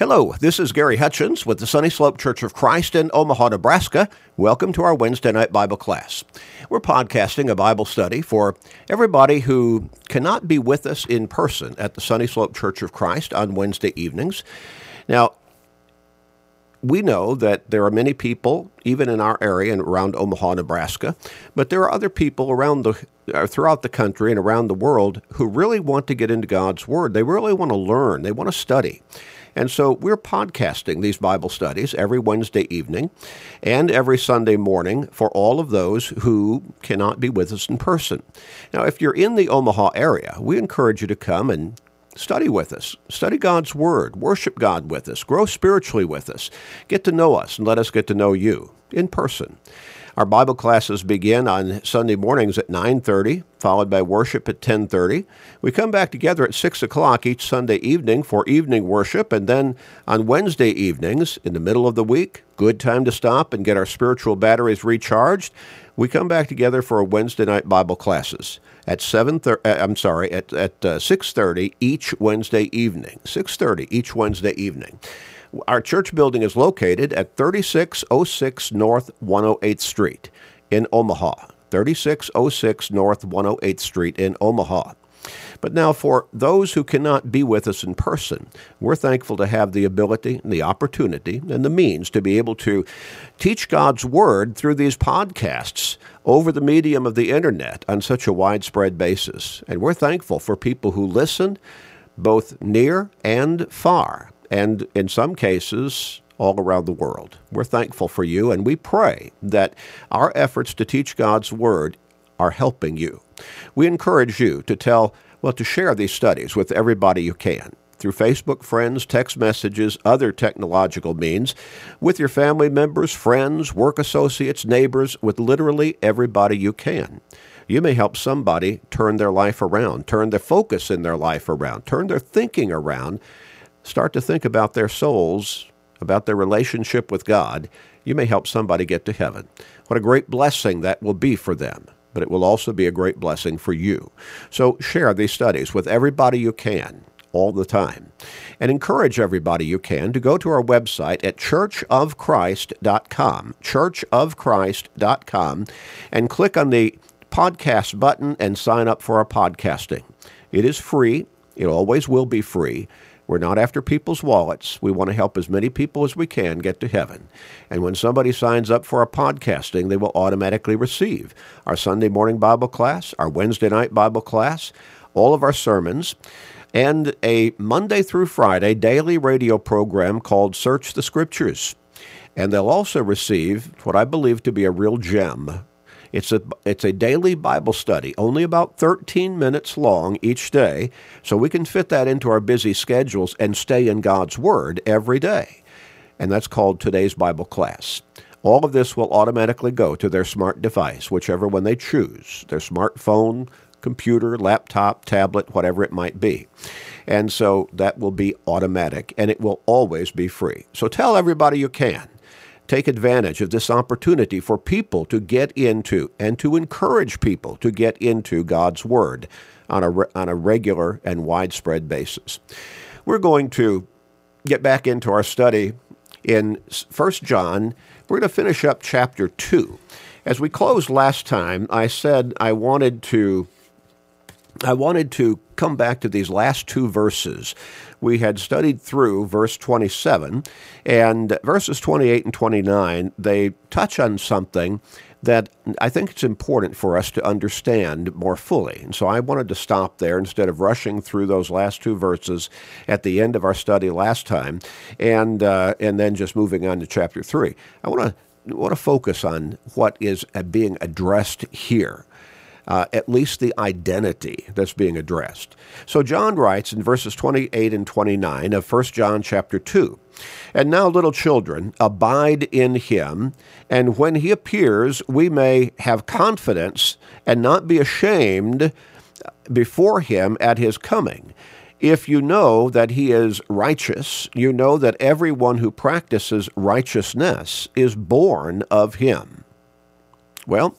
Hello, this is Gary Hutchins with the Sunny Slope Church of Christ in Omaha, Nebraska. Welcome to our Wednesday night Bible class. We're podcasting a Bible study for everybody who cannot be with us in person at the Sunny Slope Church of Christ on Wednesday evenings. Now, we know that there are many people, even in our area and around Omaha, Nebraska, but there are other people around the uh, throughout the country and around the world who really want to get into God's Word. They really want to learn. They want to study. And so we're podcasting these Bible studies every Wednesday evening and every Sunday morning for all of those who cannot be with us in person. Now, if you're in the Omaha area, we encourage you to come and study with us, study God's Word, worship God with us, grow spiritually with us, get to know us, and let us get to know you in person. Our Bible classes begin on Sunday mornings at 9:30, followed by worship at 10:30. We come back together at 6 o'clock each Sunday evening for evening worship, and then on Wednesday evenings, in the middle of the week, good time to stop and get our spiritual batteries recharged. We come back together for Wednesday night Bible classes at 7 uh, I'm sorry, at, at uh, 6.30 each Wednesday evening. 6.30 each Wednesday evening. Our church building is located at 3606 North 108th Street in Omaha. 3606 North 108th Street in Omaha. But now, for those who cannot be with us in person, we're thankful to have the ability the opportunity and the means to be able to teach God's Word through these podcasts over the medium of the internet on such a widespread basis. And we're thankful for people who listen, both near and far and in some cases, all around the world. We're thankful for you, and we pray that our efforts to teach God's Word are helping you. We encourage you to tell, well, to share these studies with everybody you can through Facebook friends, text messages, other technological means, with your family members, friends, work associates, neighbors, with literally everybody you can. You may help somebody turn their life around, turn their focus in their life around, turn their thinking around, start to think about their souls, about their relationship with God, you may help somebody get to heaven. What a great blessing that will be for them, but it will also be a great blessing for you. So share these studies with everybody you can all the time. And encourage everybody you can to go to our website at churchofchrist.com, churchofchrist.com, and click on the podcast button and sign up for our podcasting. It is free. It always will be free. We're not after people's wallets. We want to help as many people as we can get to heaven. And when somebody signs up for our podcasting, they will automatically receive our Sunday morning Bible class, our Wednesday night Bible class, all of our sermons, and a Monday through Friday daily radio program called Search the Scriptures. And they'll also receive what I believe to be a real gem it's a, it's a daily Bible study, only about 13 minutes long each day, so we can fit that into our busy schedules and stay in God's Word every day. And that's called today's Bible class. All of this will automatically go to their smart device, whichever one they choose, their smartphone, computer, laptop, tablet, whatever it might be. And so that will be automatic and it will always be free. So tell everybody you can take advantage of this opportunity for people to get into and to encourage people to get into God's Word on a, on a regular and widespread basis. We're going to get back into our study in 1 John. We're going to finish up chapter 2. As we closed last time, I said I wanted to I wanted to come back to these last two verses. We had studied through verse 27, and verses 28 and 29, they touch on something that I think it's important for us to understand more fully. And so I wanted to stop there instead of rushing through those last two verses at the end of our study last time and, uh, and then just moving on to chapter 3. I want to, want to focus on what is being addressed here uh, at least the identity that's being addressed. So John writes in verses 28 and 29 of 1 John chapter 2. And now, little children, abide in him, and when he appears, we may have confidence and not be ashamed before him at his coming. If you know that he is righteous, you know that everyone who practices righteousness is born of him. Well,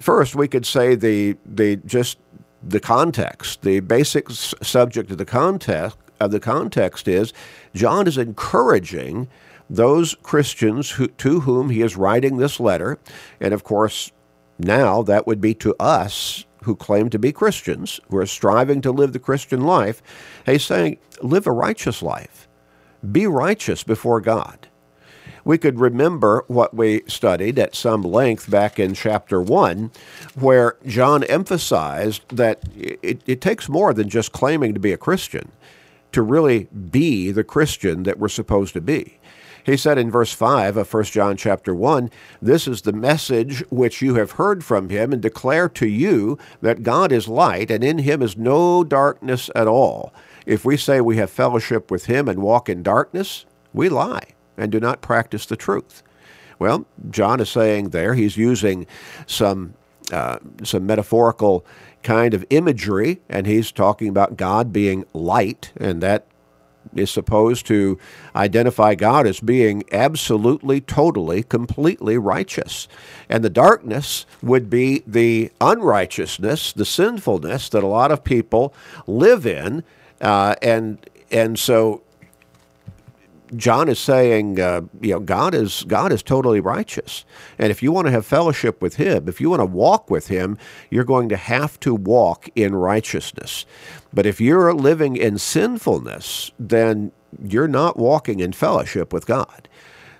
First, we could say the the just the context, the basic subject of the context of the context is John is encouraging those Christians who, to whom he is writing this letter. And of course, now that would be to us who claim to be Christians, who are striving to live the Christian life. He's saying, live a righteous life. Be righteous before God. We could remember what we studied at some length back in chapter 1, where John emphasized that it, it takes more than just claiming to be a Christian to really be the Christian that we're supposed to be. He said in verse 5 of 1 John chapter 1, This is the message which you have heard from him and declare to you that God is light and in him is no darkness at all. If we say we have fellowship with him and walk in darkness, we lie and do not practice the truth. Well, John is saying there, he's using some, uh, some metaphorical kind of imagery, and he's talking about God being light, and that is supposed to identify God as being absolutely, totally, completely righteous. And the darkness would be the unrighteousness, the sinfulness that a lot of people live in. Uh, and and so John is saying, uh, you know, God is God is totally righteous, and if you want to have fellowship with Him, if you want to walk with Him, you're going to have to walk in righteousness. But if you're living in sinfulness, then you're not walking in fellowship with God.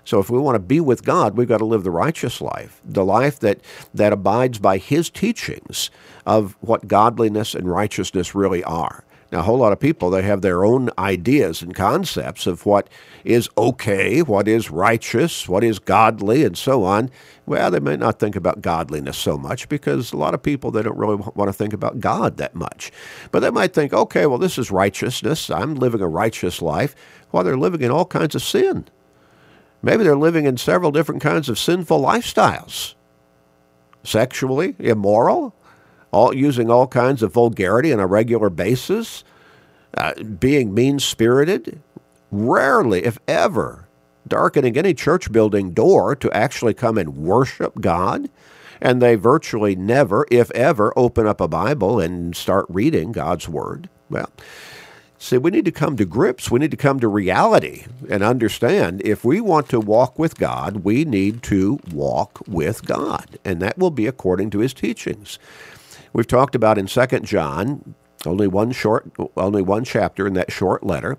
So if we want to be with God, we've got to live the righteous life, the life that, that abides by His teachings of what godliness and righteousness really are. Now, a whole lot of people, they have their own ideas and concepts of what is okay, what is righteous, what is godly, and so on. Well, they may not think about godliness so much because a lot of people, they don't really want to think about God that much. But they might think, okay, well, this is righteousness. I'm living a righteous life while they're living in all kinds of sin. Maybe they're living in several different kinds of sinful lifestyles sexually immoral, all using all kinds of vulgarity on a regular basis, uh, being mean spirited, rarely, if ever, darkening any church building door to actually come and worship God. And they virtually never, if ever, open up a Bible and start reading God's Word. Well, see, we need to come to grips. We need to come to reality and understand if we want to walk with God, we need to walk with God. And that will be according to His teachings. We've talked about in Second John, only one short, only one chapter in that short letter.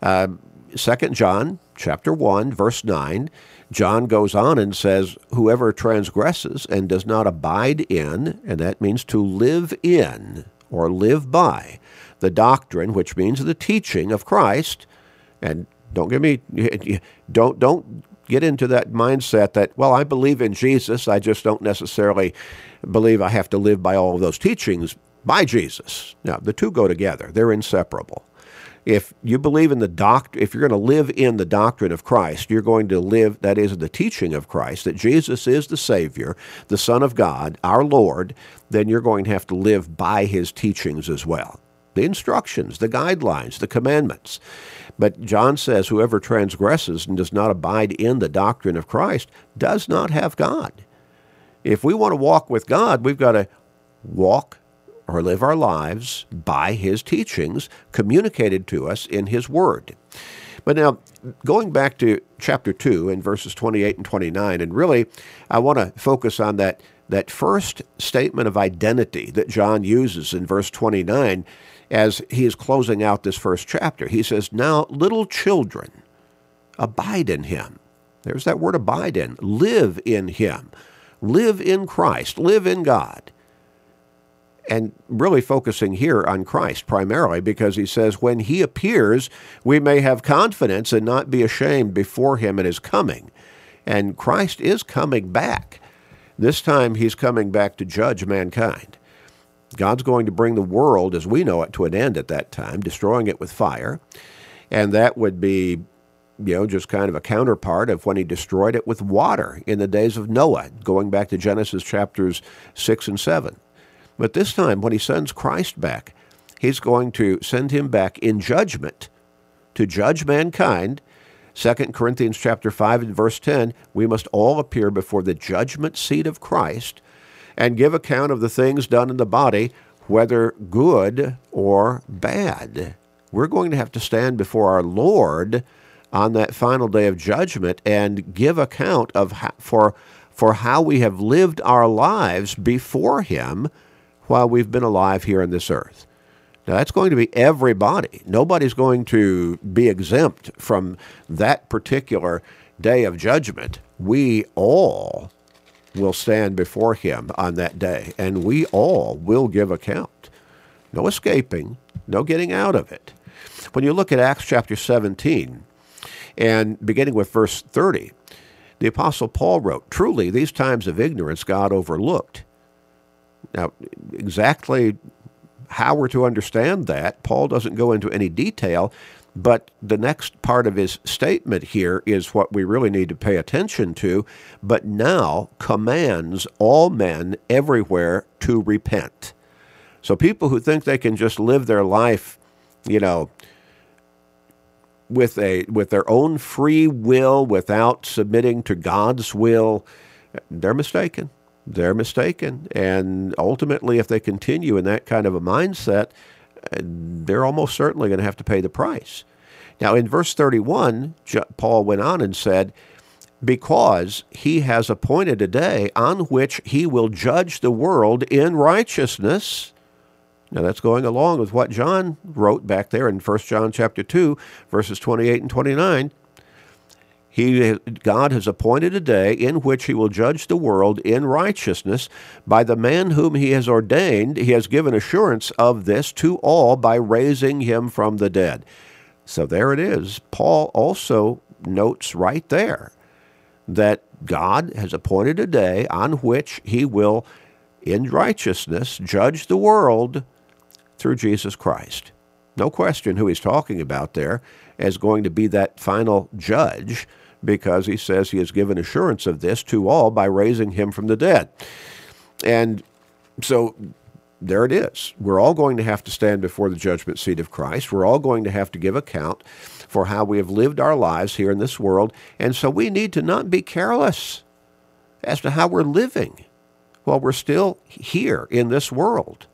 Uh, Second John, chapter one, verse nine. John goes on and says, "Whoever transgresses and does not abide in, and that means to live in or live by, the doctrine, which means the teaching of Christ, and don't give me don't don't get into that mindset that well I believe in Jesus I just don't necessarily believe I have to live by all of those teachings by Jesus. Now, the two go together, they're inseparable. If you believe in the doct, if you're going to live in the doctrine of Christ, you're going to live, that is, the teaching of Christ, that Jesus is the Savior, the Son of God, our Lord, then you're going to have to live by His teachings as well. The instructions, the guidelines, the commandments. But John says, whoever transgresses and does not abide in the doctrine of Christ does not have God. If we want to walk with God, we've got to walk or live our lives by His teachings communicated to us in His Word. But now, going back to chapter 2 and verses 28 and 29, and really, I want to focus on that, that first statement of identity that John uses in verse 29 as he is closing out this first chapter. He says, Now, little children, abide in him. There's that word abide in. Live in him live in Christ, live in God. And really focusing here on Christ primarily because he says, when he appears, we may have confidence and not be ashamed before him at his coming. And Christ is coming back. This time he's coming back to judge mankind. God's going to bring the world as we know it to an end at that time, destroying it with fire. And that would be you know, just kind of a counterpart of when he destroyed it with water in the days of Noah, going back to Genesis chapters 6 and 7. But this time, when he sends Christ back, he's going to send him back in judgment to judge mankind. 2 Corinthians chapter 5 and verse 10, we must all appear before the judgment seat of Christ and give account of the things done in the body, whether good or bad. we're going to have to stand before our Lord on that final day of judgment and give account of how, for for how we have lived our lives before him while we've been alive here on this earth. Now, that's going to be everybody. Nobody's going to be exempt from that particular day of judgment. We all will stand before him on that day, and we all will give account. No escaping, no getting out of it. When you look at Acts chapter 17, and beginning with verse 30, the Apostle Paul wrote, Truly, these times of ignorance God overlooked. Now, exactly how we're to understand that, Paul doesn't go into any detail, but the next part of his statement here is what we really need to pay attention to. But now commands all men everywhere to repent. So people who think they can just live their life, you know, with a with their own free will without submitting to God's will, they're mistaken. They're mistaken. And ultimately if they continue in that kind of a mindset, they're almost certainly going to have to pay the price. Now, in verse 31, Paul went on and said, Because he has appointed a day on which he will judge the world in righteousness. Now, that's going along with what John wrote back there in 1 John chapter 2, verses 28 and 29. He, God has appointed a day in which he will judge the world in righteousness. By the man whom he has ordained, he has given assurance of this to all by raising him from the dead. So there it is. Paul also notes right there that God has appointed a day on which he will, in righteousness, judge the world through Jesus Christ. No question who he's talking about there as going to be that final judge because he says he has given assurance of this to all by raising him from the dead. And so there it is. We're all going to have to stand before the judgment seat of Christ. We're all going to have to give account for how we have lived our lives here in this world. And so we need to not be careless as to how we're living while we're still here in this world.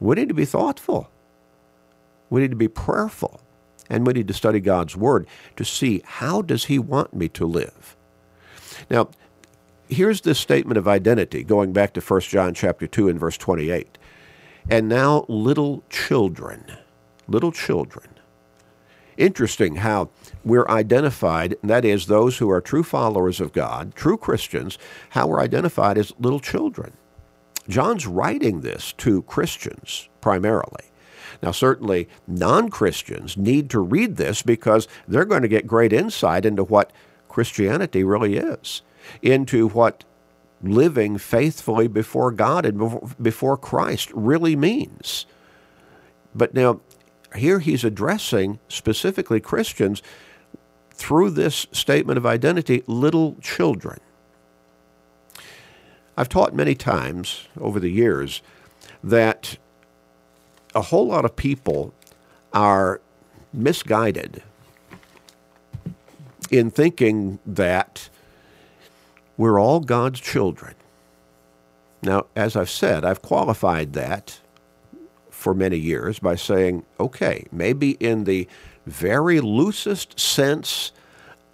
We need to be thoughtful. We need to be prayerful and we need to study God's Word to see how does He want me to live. Now, here's this statement of identity going back to 1 John chapter 2 and verse 28. And now little children, little children. Interesting how we're identified, that is, those who are true followers of God, true Christians, how we're identified as little children. John's writing this to Christians primarily. Now, certainly non Christians need to read this because they're going to get great insight into what Christianity really is, into what living faithfully before God and before Christ really means. But now, here he's addressing specifically Christians through this statement of identity, little children. I've taught many times over the years that a whole lot of people are misguided in thinking that we're all God's children. Now, as I've said, I've qualified that for many years by saying, okay, maybe in the very loosest sense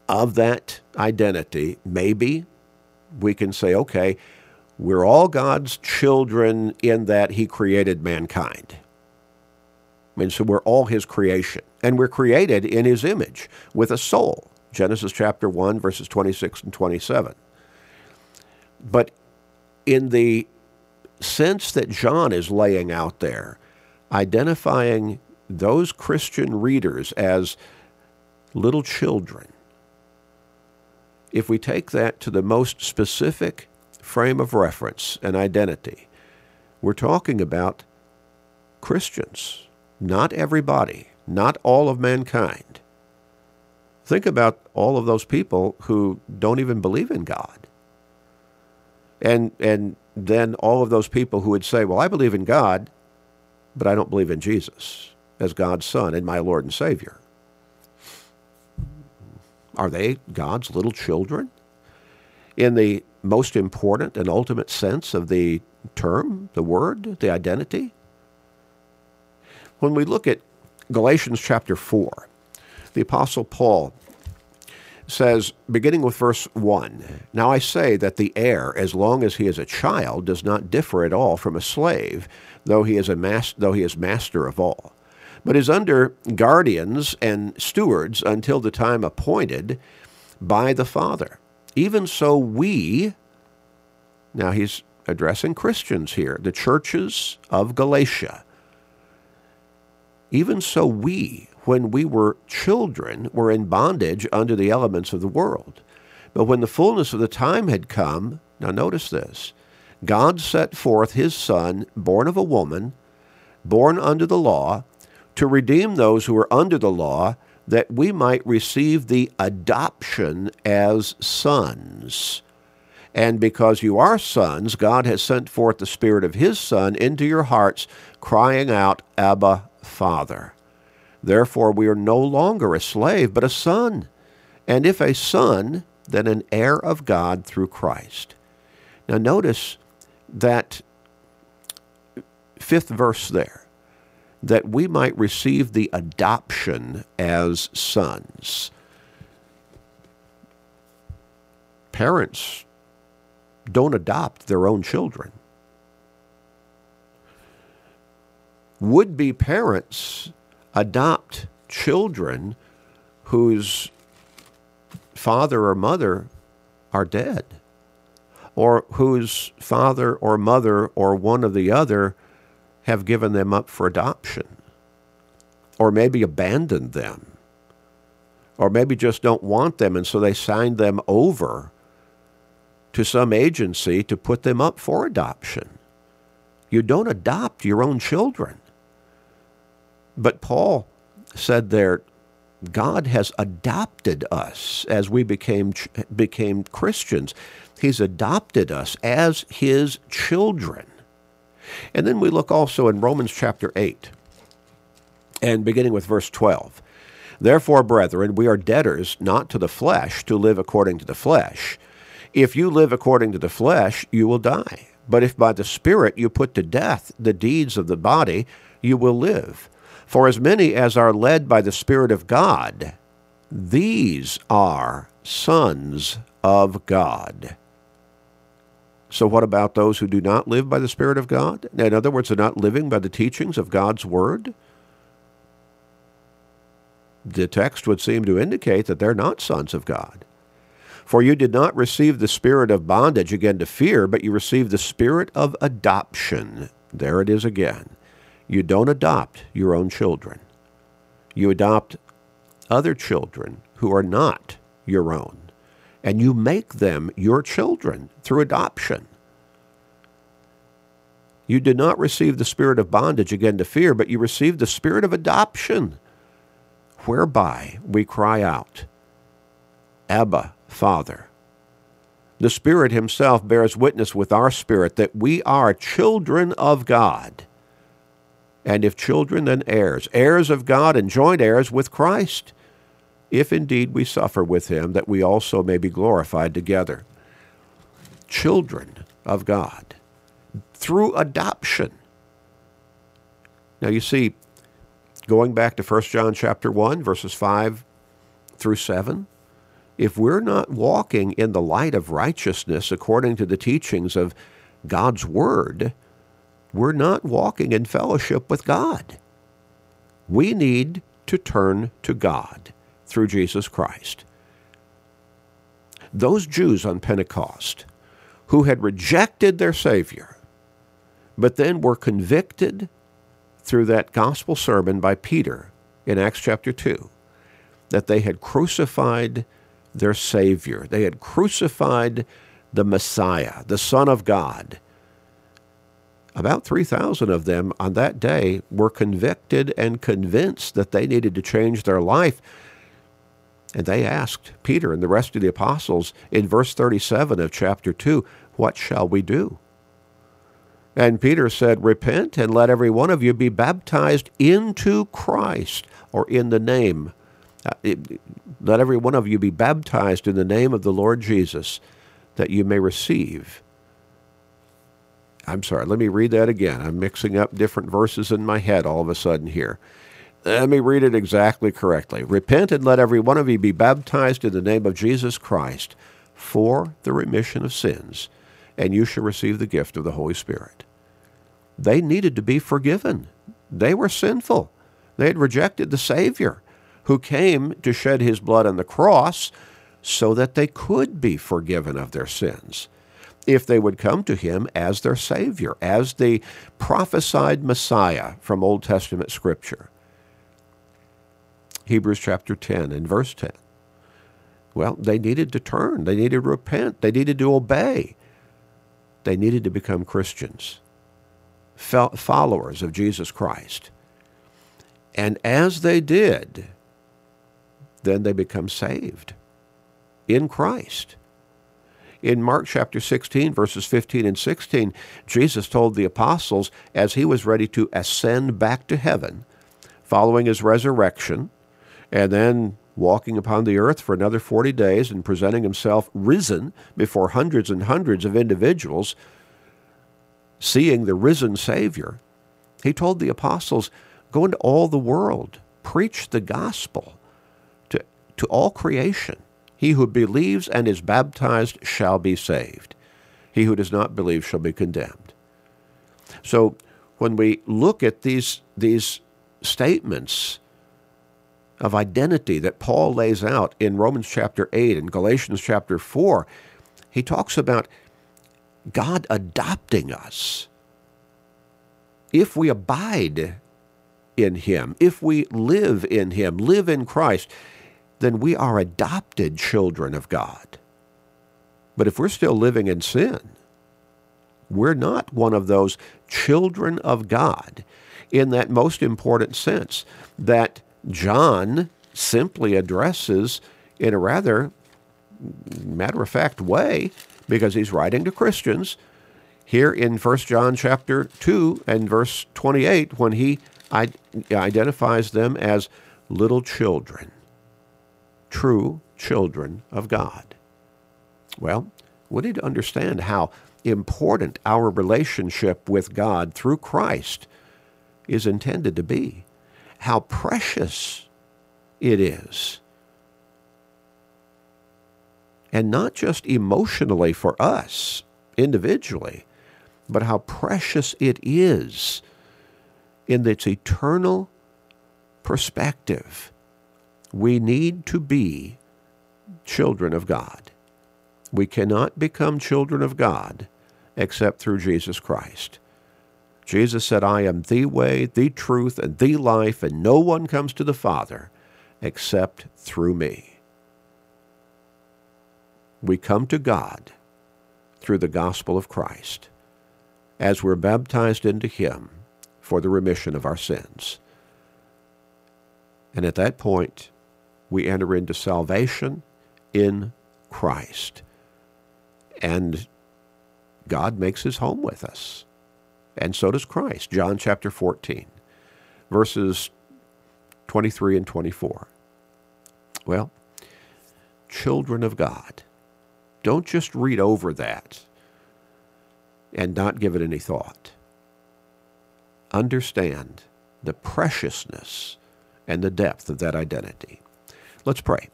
of that identity, maybe we can say, okay, we're all God's children in that He created mankind. Mean, so we're all his creation. And we're created in his image with a soul. Genesis chapter 1, verses 26 and 27. But in the sense that John is laying out there, identifying those Christian readers as little children, if we take that to the most specific frame of reference and identity, we're talking about Christians not everybody, not all of mankind. Think about all of those people who don't even believe in God. And, and then all of those people who would say, well, I believe in God, but I don't believe in Jesus as God's Son and my Lord and Savior. Are they God's little children? In the most important and ultimate sense of the term, the word, the identity? When we look at Galatians chapter 4, the Apostle Paul says, beginning with verse 1 Now I say that the heir, as long as he is a child, does not differ at all from a slave, though he is, a mas- though he is master of all, but is under guardians and stewards until the time appointed by the Father. Even so, we, now he's addressing Christians here, the churches of Galatia. Even so, we, when we were children, were in bondage under the elements of the world. But when the fullness of the time had come, now notice this God set forth his Son, born of a woman, born under the law, to redeem those who were under the law, that we might receive the adoption as sons. And because you are sons, God has sent forth the Spirit of His Son into your hearts, crying out, Abba, Father. Therefore, we are no longer a slave, but a son. And if a son, then an heir of God through Christ. Now, notice that fifth verse there that we might receive the adoption as sons. Parents don't adopt their own children. Would be parents adopt children whose father or mother are dead, or whose father or mother or one of the other have given them up for adoption, or maybe abandoned them, or maybe just don't want them, and so they signed them over to some agency to put them up for adoption. You don't adopt your own children. But Paul said there, God has adopted us as we became became Christians. He's adopted us as his children. And then we look also in Romans chapter 8 and beginning with verse 12. Therefore, brethren, we are debtors not to the flesh to live according to the flesh. If you live according to the flesh, you will die. But if by the Spirit you put to death the deeds of the body, you will live. For as many as are led by the Spirit of God, these are sons of God. So, what about those who do not live by the Spirit of God? In other words, they're not living by the teachings of God's Word? The text would seem to indicate that they're not sons of God. For you did not receive the spirit of bondage again to fear, but you received the spirit of adoption. There it is again you don't adopt your own children. You adopt other children who are not your own, and you make them your children through adoption. You did not receive the spirit of bondage again to fear, but you received the spirit of adoption, whereby we cry out, Abba, Father. The Spirit Himself bears witness with our spirit that we are children of God and if children, then heirs, heirs of God and joint heirs with Christ, if indeed we suffer with him, that we also may be glorified together. Children of God through adoption. Now you see, going back to 1 John chapter 1, verses 5 through 7, if we're not walking in the light of righteousness according to the teachings of God's Word, we're not walking in fellowship with God. We need to turn to God through Jesus Christ. Those Jews on Pentecost who had rejected their Savior, but then were convicted through that gospel sermon by Peter in Acts chapter 2 that they had crucified their Savior. They had crucified the Messiah, the Son of God about 3,000 of them on that day were convicted and convinced that they needed to change their life. And they asked Peter and the rest of the apostles in verse 37 of chapter 2, What shall we do? And Peter said, Repent and let every one of you be baptized into Christ or in the name. Uh, let every one of you be baptized in the name of the Lord Jesus that you may receive I'm sorry, let me read that again. I'm mixing up different verses in my head all of a sudden here. Let me read it exactly correctly. Repent and let every one of you be baptized in the name of Jesus Christ for the remission of sins, and you shall receive the gift of the Holy Spirit. They needed to be forgiven. They were sinful. They had rejected the Savior who came to shed his blood on the cross so that they could be forgiven of their sins if they would come to him as their Savior, as the prophesied Messiah from Old Testament Scripture. Hebrews chapter 10 and verse 10. Well, they needed to turn. They needed to repent. They needed to obey. They needed to become Christians, followers of Jesus Christ. And as they did, then they become saved in Christ. In Mark chapter 16, verses 15 and 16, Jesus told the apostles as he was ready to ascend back to heaven, following his resurrection, and then walking upon the earth for another 40 days and presenting himself risen before hundreds and hundreds of individuals, seeing the risen Savior, he told the apostles, Go into all the world, preach the gospel to, to all creation. He who believes and is baptized shall be saved. He who does not believe shall be condemned. So when we look at these, these statements of identity that Paul lays out in Romans chapter 8 and Galatians chapter 4, he talks about God adopting us. If we abide in him, if we live in him, live in Christ, then we are adopted children of God. But if we're still living in sin, we're not one of those children of God in that most important sense that John simply addresses in a rather matter of fact way because he's writing to Christians here in 1 John chapter 2 and verse 28 when he identifies them as little children true children of God. Well, we need to understand how important our relationship with God through Christ is intended to be, how precious it is. And not just emotionally for us individually, but how precious it is in its eternal perspective we need to be children of God. We cannot become children of God except through Jesus Christ. Jesus said, I am the way, the truth, and the life, and no one comes to the Father except through me. We come to God through the gospel of Christ as we're baptized into Him for the remission of our sins. And at that point, we enter into salvation in Christ. And God makes his home with us. And so does Christ. John chapter 14, verses 23 and 24. Well, children of God, don't just read over that and not give it any thought. Understand the preciousness and the depth of that identity. Let's pray.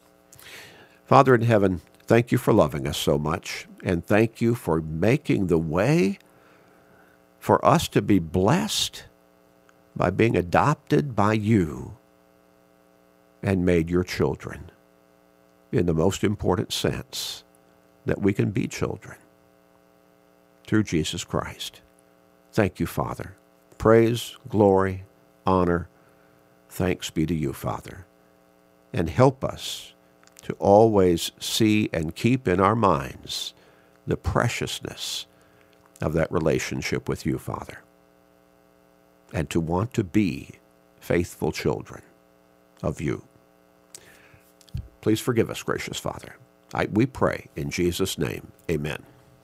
Father in heaven, thank you for loving us so much, and thank you for making the way for us to be blessed by being adopted by you and made your children in the most important sense that we can be children through Jesus Christ. Thank you, Father. Praise, glory, honor, thanks be to you, Father and help us to always see and keep in our minds the preciousness of that relationship with you, Father, and to want to be faithful children of you. Please forgive us, gracious Father. I, we pray in Jesus' name. Amen.